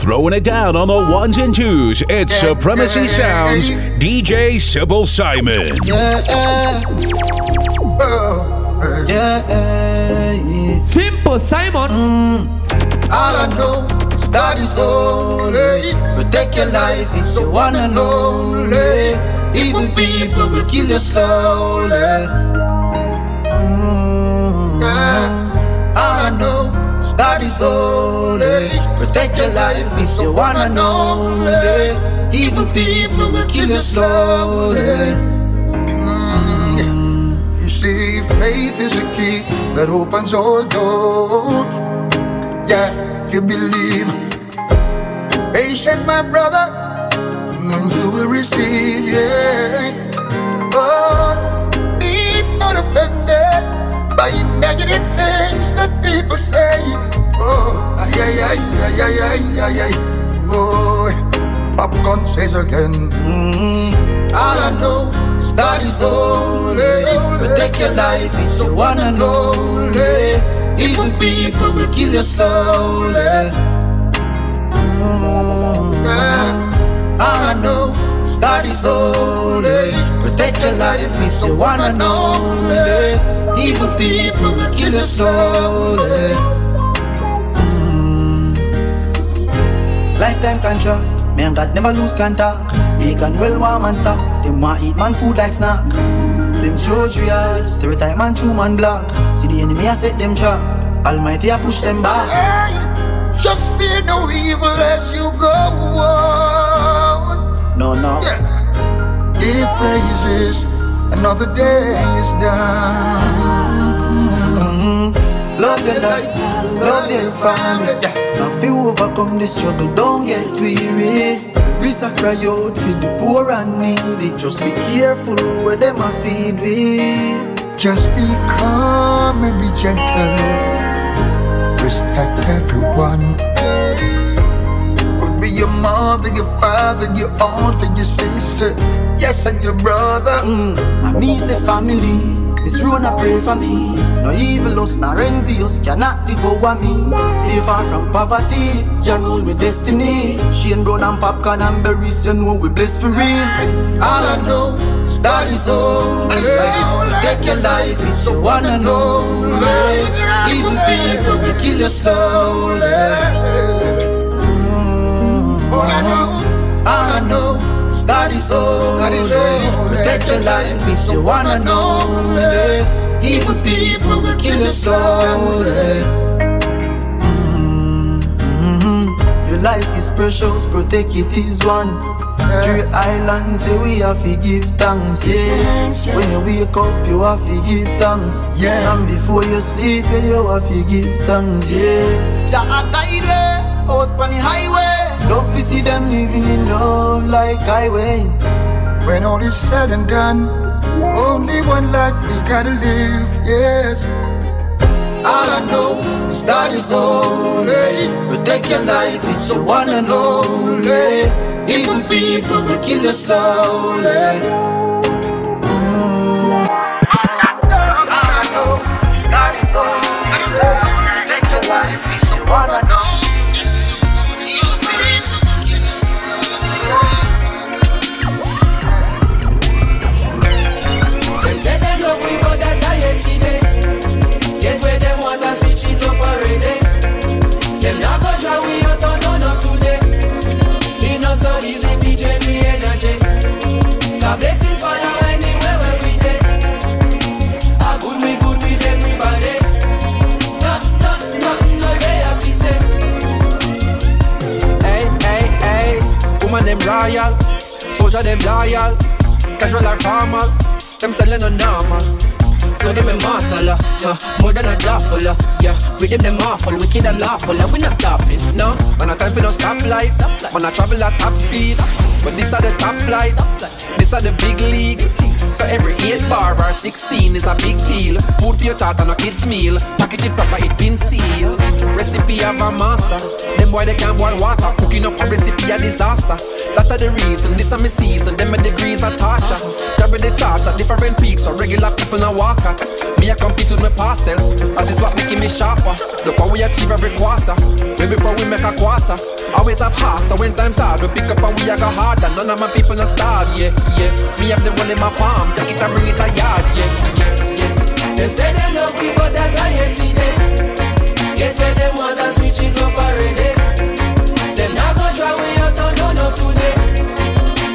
Throwing it down on the ones and twos, it's Supremacy Sounds, DJ Simple Simon. Yeah, yeah, yeah. Simple Simon. Mm. All I know is God is holy. Protect your life it's you one and only. Evil people will kill you slowly. Mm. All I know is holy. Protect your life if you wanna know. Evil people will kill you slowly. Mm. You see, faith is a key that opens all doors. Yeah, you believe. Patient, my brother, and you will receive. Yeah. Oh, be not offended by negative things ay, ay. Oh, Popcaan says again. Mm. All I know is God is holy. Protect your life it's you wanna know. Evil people will kill you slowly. Mm. All I know is God is holy. Protect your life if you wanna know. Evil people will kill you slowly. Lifetime contract, me and God never lose contact. Vegan, well warm and stock. Them want eat man food like snack. Them church real, stereotype man true man black. See the enemy I set them trap. Almighty I push them back. Hey, just fear no evil as you go on. No, no. Yeah. Give praises, another day is done. Mm-hmm. Love your life, love your family. Yeah. Now if you overcome the struggle, don't get weary. Risa cry out for the poor and needy. Just be careful where them a feed we. Just be calm and be gentle. Respect everyone. Could be your mother, your father, your aunt, and your sister. Yes, and your brother. Mm. And me say family. Miss Rona pray for me. No evil us, nor envious cannot devour me. Stay far from poverty, Jah rule with destiny. Shane brown and Popcaan and berries, you know we blessed for real. All I know is God is holy. Take your life if you wanna know. Even people will kill you slowly. Mm. All I know, all I know. God is holy. Protect your life if you wanna know. Evil people will kill you slowly. Mm-hmm. Your life is precious, protect it is one. Three islands, say we have to give thanks, yeah. When you wake up, you have to give thanks, yeah. And before you sleep, yeah, you have to give thanks, yeah. Jah guide out on the highway. Love to see them living in love like highway. When all is said and done, only one life we gotta live, yes. All I know is God is holy. Protect your life, it's a one and only. Even people will kill you slowly. Rhythm them awful, wicked and lawful, uh, we not stopping, no. Man, a time for no stop light, man, I travel at top speed. But this are the top flight, this are the big league. So every 8 bar or 16 is a big deal. Food for your thought and a kid's meal. Package it proper, it been sealed. Recipe of a master. Them them boy they can't boil water. Cooking up a recipe a disaster. That are the reason, this are my season. Them my degrees are torture. Carry the torch at different peaks, so regular people now walk at. Me I compete with my past self. That is what making me sharper. Look how we achieve every quarter. Way before we make a quarter. Always have heart, so when times hard, we pick up and we a go harder. None of my people no starve, yeah, yeah. Me have the one in my palm, take it and bring it a yard, yeah, yeah, yeah. Them say they love we, but that I yesterday. Get where them want and switch it up already. Them not gonna try we out on no no today.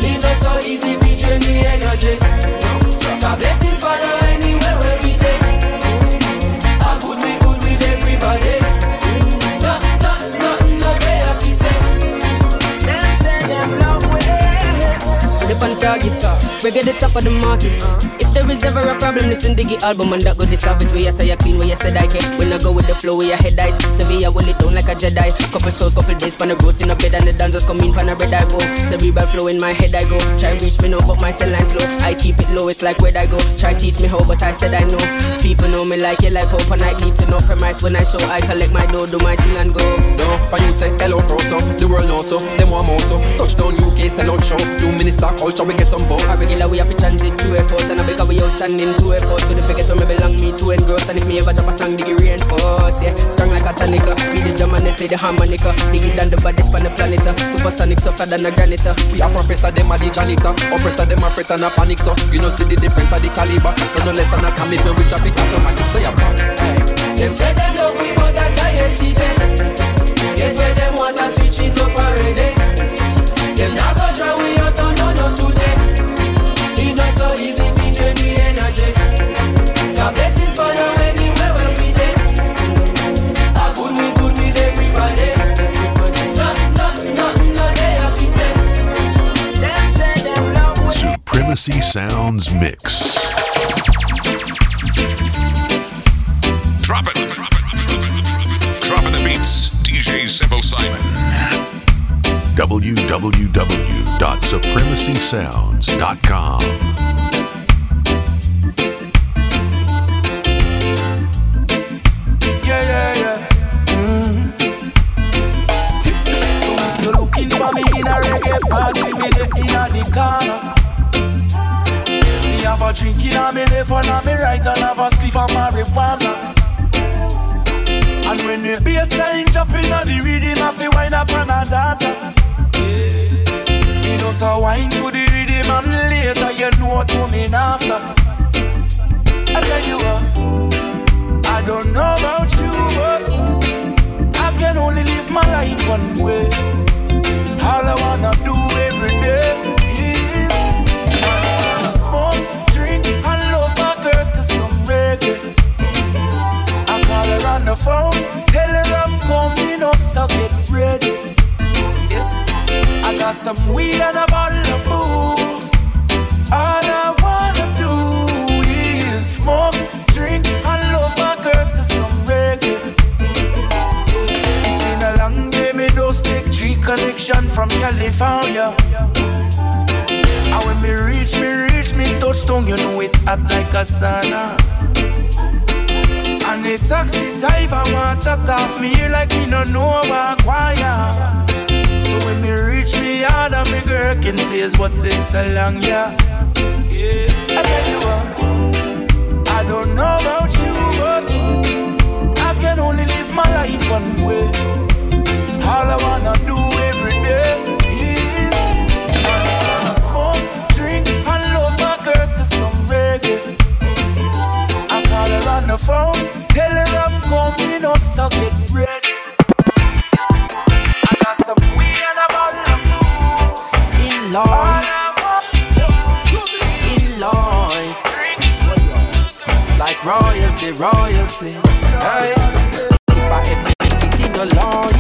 It not so easy fi drain the energy. God blessings follow anywhere where we dey. A good we good with everybody. No no no no they have to say. Dip on target, we get the top of the market. Uh-huh. If there is ever a problem, listen Diggy album and that go dissolve it. We tire clean, where you said I can. When I go with the flow, where your head died. Sevilla will it down like a Jedi. Couple souls, couple days, pan the roads in a bed and the dancers come in, pan a red I go. Cerebral flow in my head I go. Try reach me now, but my cell line slow. I keep it low, it's like where I go. Try teach me how, but I said I know. People know me like you like hope, and I need to know premise when I show. I collect my dough, do my thing and go. No, but you say hello proto, the world auto, them one moto. Touchdown UK, sell out show. Do minister culture, we get some vote. A regular we have to transit through airport And I because we outstanding to effort Couldn't forget where me belong, me to engross And if me ever drop a song, diggy reinforce Yeah, strong like a tonica Be the drum and then play the harmonica Dig it down the baddest on the planet uh. Supersonic tougher than a granite uh. We are professor, them are the janitor. Oppressor, them are fret and a panic, so you know see the difference of the caliber. Don't no less than atomic when we drop it automatic. Say a bang. Them say them love we, but that I yesterday. Get Sounds Mix. Drop it. Dropping the beats. DJ Simple Simon. www.supremacysounds.com. marijuana. And when the bassline jump in a the rhythm, I feel wind up and a data. Yeah. Me just a wine to the rhythm and later you know what coming after. I tell you what. I don't know about you, but I can only live my life one way. All I wanna do every day phone, tell her I'm coming up, so get ready. I got some weed and a bottle of booze. All I wanna do is smoke, drink, and love my girl to some reggae. It's been a long day, me those take G connection from California. And when me reach, me reach, me touchdown, you know it hot like a sauna. The taxi driver want to talk me here like me no know about choir. So when me reach me yard and me girl can say is what takes so long, yeah. Yeah, I tell you what, I don't know about you, but I can only live my life one way. All I wanna do every day is I just wanna smoke, drink, and love my girl to some reggae. I call her on the phone, coming get ready. I got some weed and a bottle of booze. In Lord, in Lord Like royalty, royalty. Hey. If I ever make it in your life,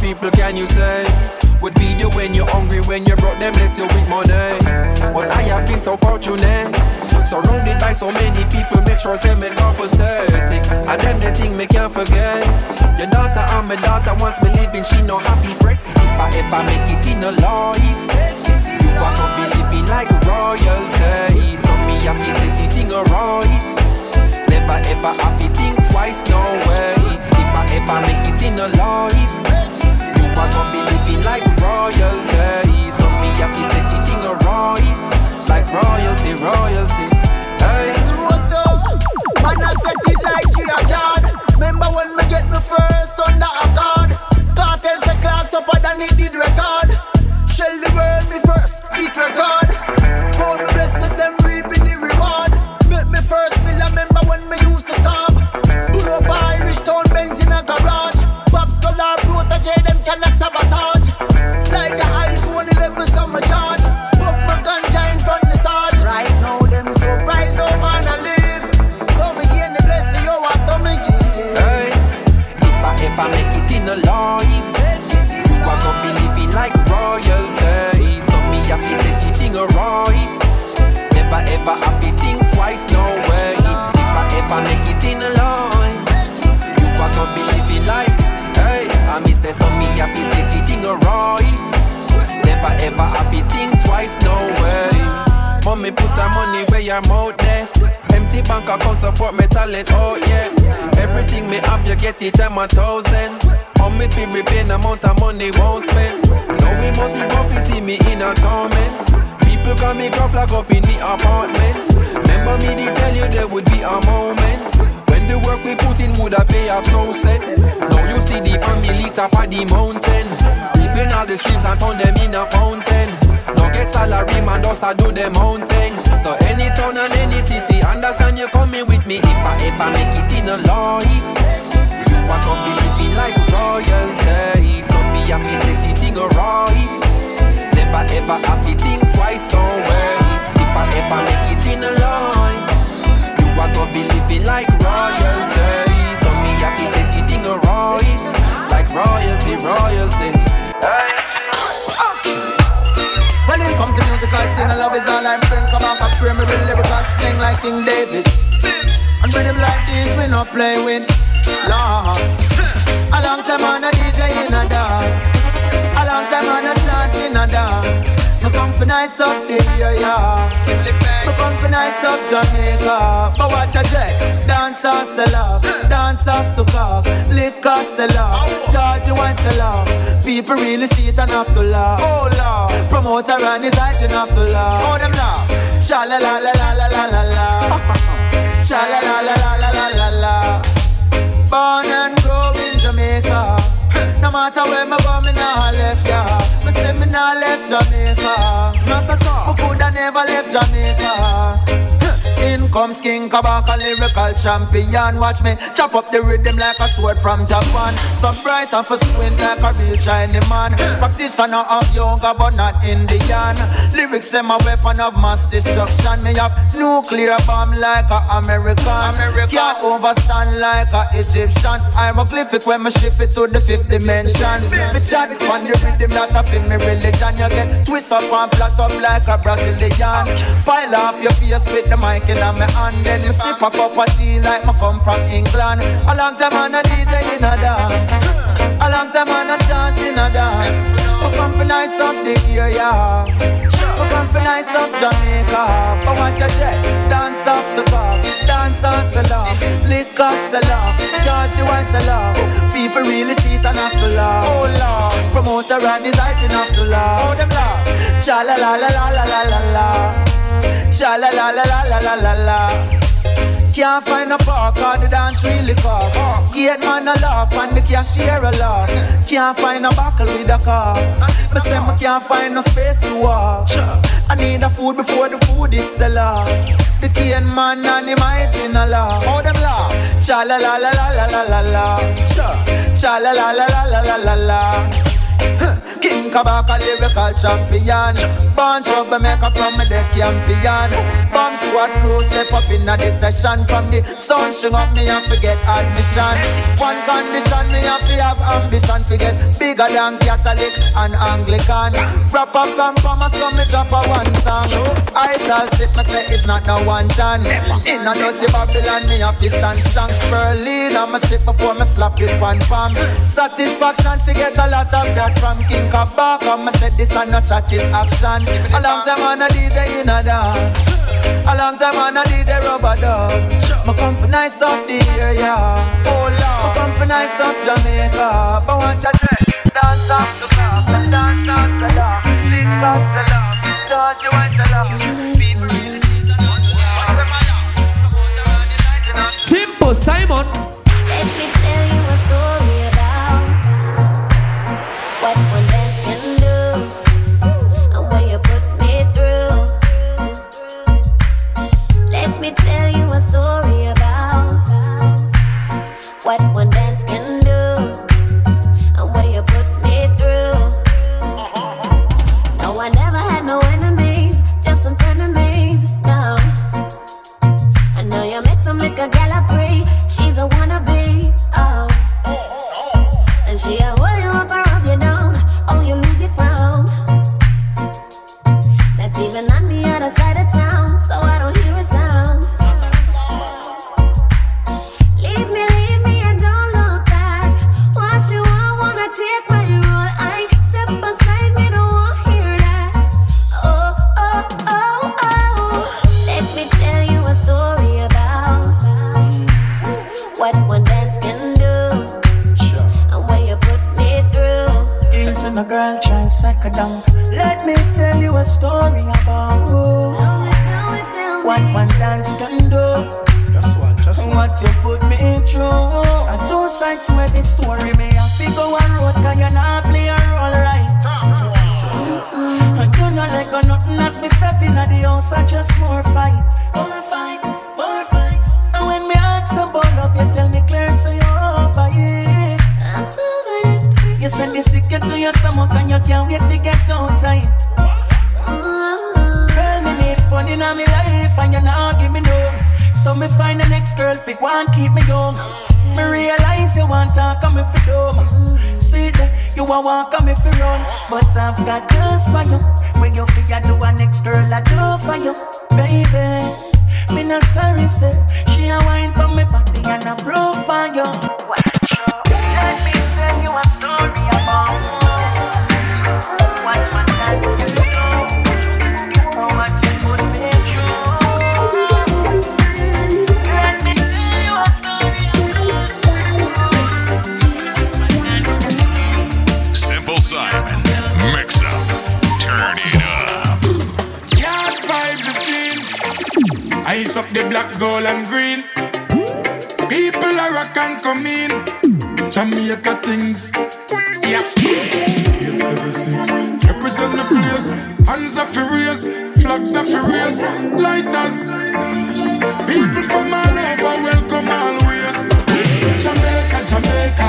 people can you say? Would feed you when you're hungry, when you're broke, them bless you with money. But I have been so fortunate, surrounded by so many people, make sure say me compensating. And them the thing me can't forget. Your daughter and my daughter wants me living, she no happy fret. If I ever make it in a life, you are gonna be living like royalty. So me happy set it in a right. Never ever happy think twice, no way. I ever make it in a life. I gon' be living like royalty. So me happy set it in a roy, like royalty, royalty. Hey. Man, I set it like G-a-card. Remember when me get me first under a card? Cartel say clocks up and it did record. Shell the world me first, eat record. Top of the mountain. Reaping all the streams and turn them in a fountain. No get salary, man, just I do them own thing. So any town and any city, understand you coming with me if I ever make it in a life. You are gonna be living like royalty. So me happy set it in a right. Never ever happy think twice, way. If I ever make it in a life, you are gonna be living like royalty. Royalty, ah. royalty. Hey. Well, in comes the musical thing, I love is all I'm bring. Come on, I pray me with lyrical sling like King David. And rhythm like this, we not play with lost. A long time on a DJ in a dance. A long time on a chant in a dance. Me come for nice up come for nice up Jamaica. But watch a check. Dance off sell off. Dance off to cock. Liquor sell off. Charge wine sell off. People really see it and have to laugh. Oh Lord. Promoter and his and have to laugh. Oh them laugh. Cha la la la la la la la la. La la la la la la la la. Born and grow in Jamaica. No matter where me go, me nah left ya. Me say me nah left Jamaica. Not at all. Me coulda never left Jamaica. In comes King Kabaka, lyrical champion. Watch me chop up the rhythm like a sword from Japan. So bright and for squint like a real Chinese man. Practitioner of yoga, but not Indian. Lyrics them a weapon of mass destruction. Me have nuclear bomb like a American. Can't overstand like a Egyptian. I'm a glyphic when me shift it to the fifth dimension. Me chat on the rhythm that I feel me religion. You get twist up and flat up like a Brazilian. Pile off your face with the mic in my hand Then me sip a cup of tea like me come from England. A long time on a DJ in a dance. A long time on a chant in a dance. We come for nice up the area. We come for nice up Jamaica. But watch a jet, dance off the bar. Dance on salon, liquor salon Georgie wine salon People really see it and have to laugh. Oh Lord, promoter and his height enough to laugh. Oh them laugh. Cha la la la la la la la la Cha la la la la la la la la. Can't find a park or the dance really cock. Gate man a laugh and the cashier a laugh. Can't find a buckle with a car. Me say me can't find no space to walk. I need a food before the food it sell off. The cane man and the mighty na law. How them law? Cha la la la la la la la la. Cha cha la la la la la la la la. King Kabaka lyrical champion Born troublemaker from a deck champion Bomb squad crew step up in a session From the sun string up me and forget admission. One condition me have to have ambition Forget bigger than Catholic and Anglican. Rap up and from a so me drop a one song. I tell sit me say it's not no one time In a dirty Babylon me have to stand strong. Spurling I'm a sip before me slap it one palm. Satisfaction she get a lot of that from King Kabaka. I said this and not chat is action. A long time on a DJ in a dance. A long time on a DJ rubber dub. Me come for nice up the area. Oh Lord. Me come for nice up Jamaica. But want you dread. Dance off the cup. Dance off salam. Lick off salam. Charge you see that. Simple Simon. What one dance can do. Sure. A way you a story about what one dance can do, and what you put me through. I two sides where the story as me step in at the house, I just more fight, more fight, more fight. And when me ask about love, you tell me clear, so you're over it. I'm so good You send the secret to your stomach and you can't wait to get outside. Ooh. So me find the next girl fi want keep me young. Me realize you want talk on me fi dumb. See that you a walk on me fi run, but I've got just for you. When you figure do a next girl I do for you, baby. Me not sorry say she a wine for me body and I broke by you. Let me tell you a story about up the black, gold, and green. People are rock and come in. Jamaica things. Yeah. 876. Represent the place. Hands are furious. Flags are furious. Lighters. People from all over welcome always. Jamaica, Jamaica.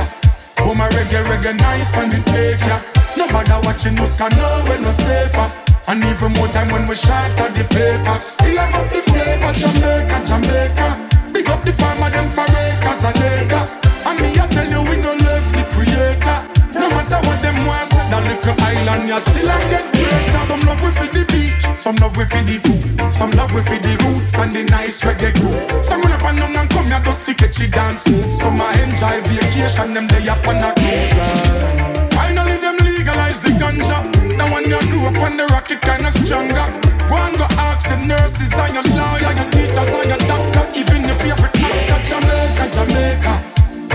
Oh my reggae, reggae nice and it take ya. No matter watching us can know we're no safer. And even more time when we shot at the paper. Still have up the flavor, Jamaica, Jamaica. Big up the farmer, them for acres and acres. And me, I tell you, we no left the creator. No matter what them want, say that little island, you still I get greater. Some love we for the beach, some love we for the food, some love we for the roots and the nice reggae groove. Some run up and down and come here just to catch it dance move. Some I enjoy vacation, them they up on a cruise. Finally, them legalize the ganja. The one you grew up on the rocket kinda stronger. Go and go ask your nurses and your lawyer, your teachers and your doctor, even your favorite actor. Jamaica, Jamaica.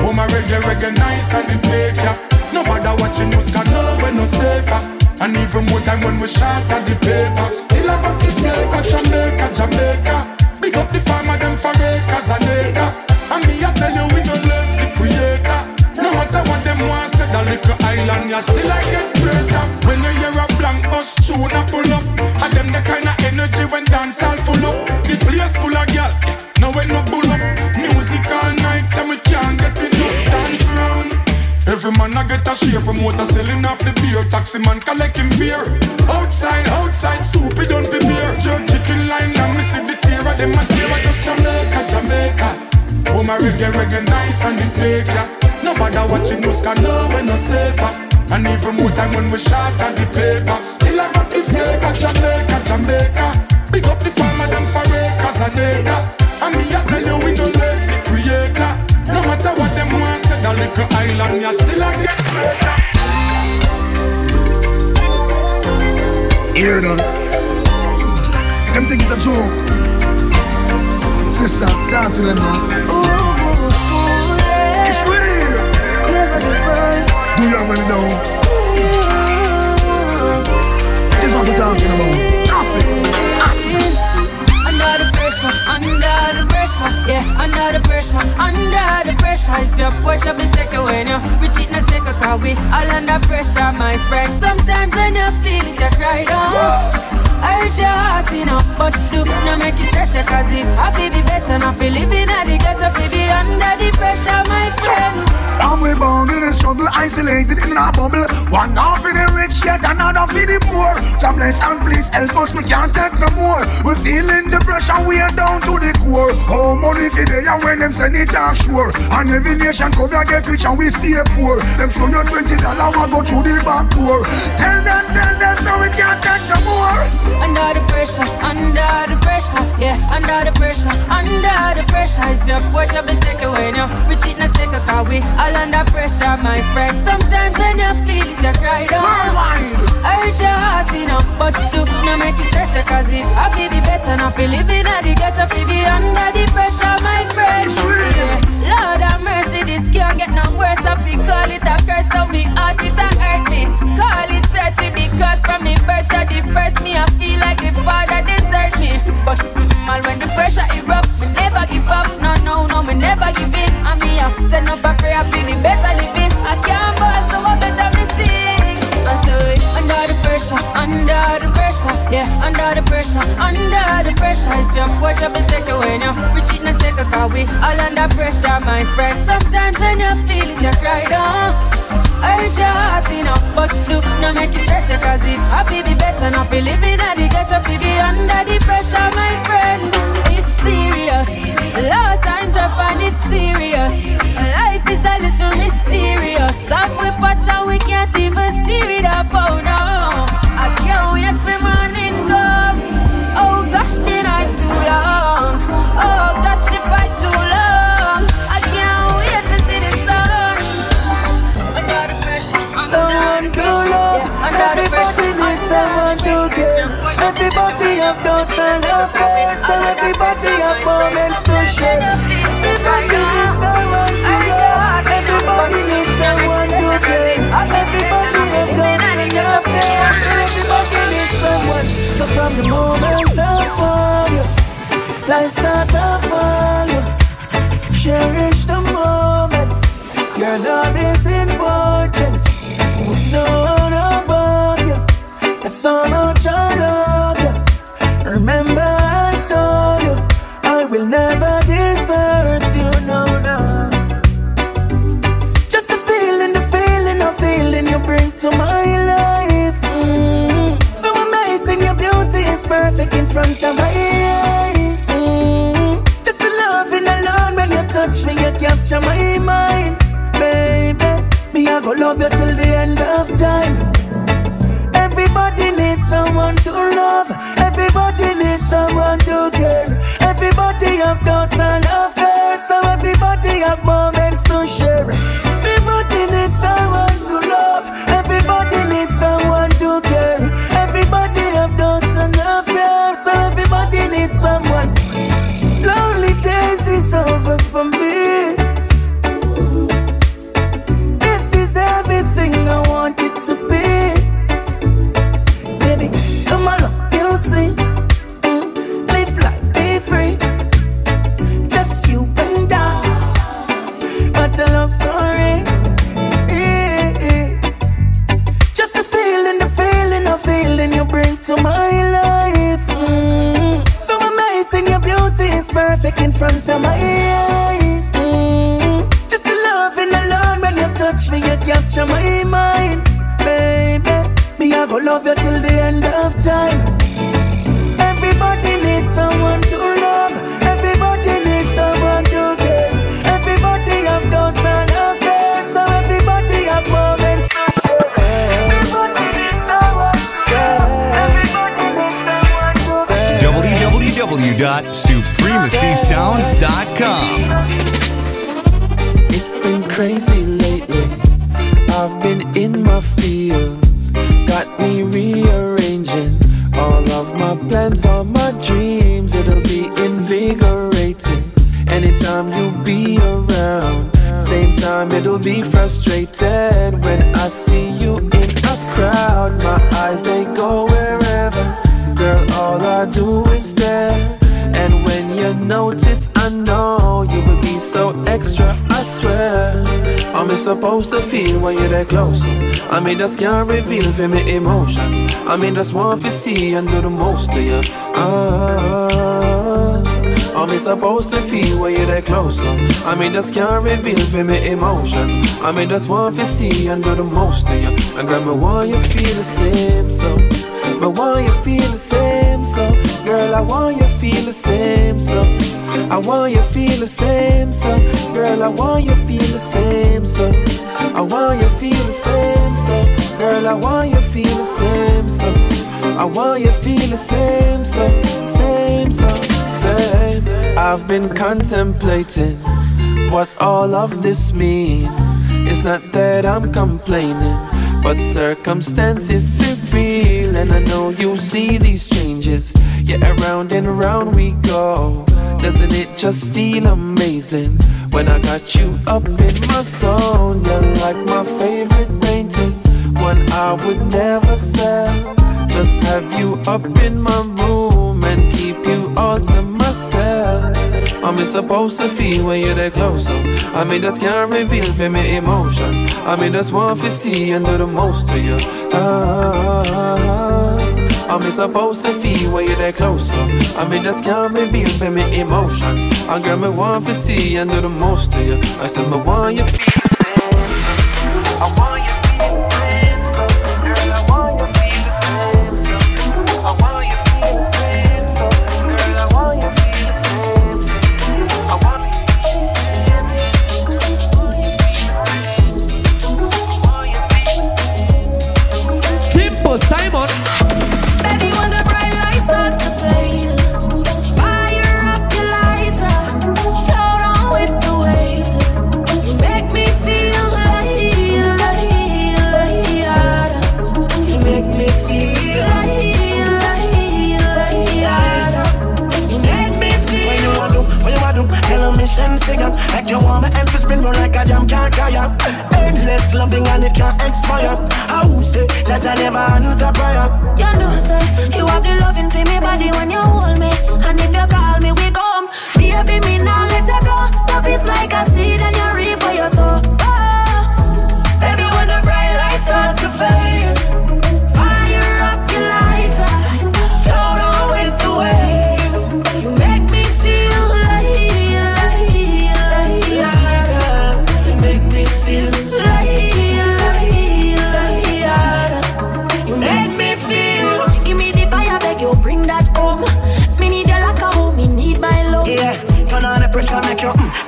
Oh my reggae, reggae nice and it make ya. No matter what you news can know we no safer. And even more time when we shot at the paper. Still have up the flavor, Jamaica, Jamaica. Big up the farmer, them for acres and acres. And me, I tell you, we no left the creator. No matter what them want, say the little island, you still I get greater. When tune, I pull up. And them the kind vibes all full up. The place full of gal. Now we no bull up. Music all night, so we can't get enough dance round. Every man I get a share, promoter selling off the beer, taxi man collecting beer. Outside, outside, soup it don't prepare. Jerk chicken line, now me see the tear of them a tear. I just Jamaica, Jamaica. Oh my reggae, reggae nice and it make ya. Nobody watching news can know when no safer. And even more time when we shot at the paper. Still I rock the flavor, Jamaica, Jamaica. Big up the farmer, them for acres and acre. And me I tell you we don't left the creator. No matter what them want, say that little island, you still a get Hear that? Them think it's a joke. Sister, talk to them now. Oh, oh, oh, it's real. Do you already know? This what we're talking about. Nothing. Under the pressure, under the pressure, yeah, under the pressure, under the pressure. If your push up and take away now, we cheat a second, cause we all under pressure, my friend. Sometimes when you feel it, you cry down. I hurt your heart, you know, but do not make it stress, cause it happy be better, not feel living at the ghetto, feel be under the pressure, my friend. From we born in a struggle, isolated in a bubble. One half in the rich, yet another for the poor. God bless and please help us, we can't take no more. We're feeling the pressure, we are down to the core. How money for they and when them send it offshore. And every nation come here get rich and we stay poor. Them show you twenty dollar, we go through the back door. Tell them, tell them, so we can't take no more. Under the pressure, under the pressure, yeah, under the pressure, under the pressure. If your push up and take away now, we cheat in a second, cause we all under pressure, my friend. Sometimes when you feel it, you cry down. I hurt your heart, you know, but do not make it stress, cause it happy be better, not feel living at the ghetto, feel be under the pressure, my friend. Yeah. Lord have mercy, this can't get no worse. I feel call it a curse, so me heart it a hurt me. Call it thirsty because from me birth to the first me, I feel like the father desert me. But mm, all when the pressure erupt, me never give up. No, no, no, me never give in. Me up, send up a prayer, feel the better living. I can't ball, so I better me it under the pressure, under the pressure, yeah, under the pressure, under the pressure. If your watch up and take away now, we cheat in a second, cause we all under pressure, my friend. Sometimes when you feel it, you cry down. I hurt your heart, you but do not make it stress, cause it happy be better, not be living at the ghetto, to be under the pressure, my friend. It's serious, a lot of times I find it serious. Up we pot and we can't even steer it up, oh no. I can't wait for morning come. Oh gosh, the night too long. Oh gosh, the fight too long. I can't wait to see the sun. Under the pressure. Someone to love. Everybody needs someone to care. Everybody have doubts and affairs. So everybody have moments to share. Life starts a fall. Cherish the moment. Your love is important. No one above you. That's how much I love you. Remember I told you I will never desert you. No, no. Just the feeling, the feeling, the feeling you bring to my life. Mm. So amazing, your beauty is perfect in front of my eyes. Touch me, you capture my mind, baby. Me, I go love you till the end of time. Everybody needs someone to love. Everybody needs someone to care. Everybody have doubts and affairs, so everybody have moments to share. Everybody needs someone to love. Everybody needs someone to care. Everybody have doubts and affairs, so everybody needs someone. Lonely days is over for me. This is everything I want it to be. Baby, come on, you see. Front of my eyes. Mm. Just in alone when you touch me, you capture my mind, baby. Me, I go love you till the end of time. www.supremacysound.com. It's been crazy lately. I've been in my feels, got me rearranging all of my plans, all my dreams. It'll be invigorating anytime you be around. Same time, it'll be frustrated when I see you in a crowd. My eyes they go wherever, girl. All I do I'm supposed to feel when you're that close. I mean, just can't reveal for me emotions. I mean, just want to see and do the most to you. Ah, I'm supposed to feel when you're that close. I mean, just can't reveal for me emotions. I mean, just want to see and do the most to you. And grandma, want you feel the same, so. But want you feel the same, girl, I want you feel the same, so I want you feel the same, so girl, I want you feel the same, so I want you feel the same, so girl, I want you feel the same, so I want you feel the same, so same, so same. I've been contemplating what all of this means. It's not that I'm complaining, but circumstances and I know you see these changes. Yeah, around and around we go. Doesn't it just feel amazing when I got you up in my zone? You're like my favorite painting, one I would never sell. Just have you up in my room and keep you all to myself. I'm supposed to feel when you're that close. I mean, just can't reveal for me emotions. I mean, just want to see and do the most to you. Ah, ah, ah, ah. I'm supposed to feel when you're that close. I mean, just can't reveal for me emotions. I girl, me want for see and do the most to you. I said, me want you feel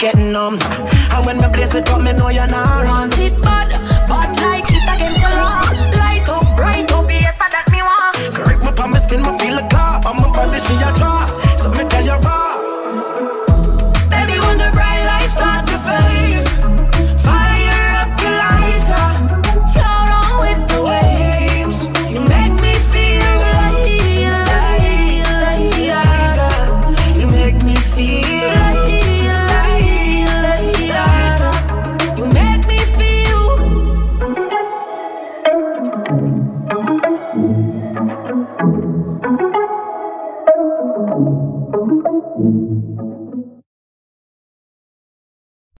make you mm, get numb And when me blaze it up me know you're not Want it bad, bad like it against the law. Light up, bright up, yes, that me want. Correct me on my skin, me feel a car On my body she a draw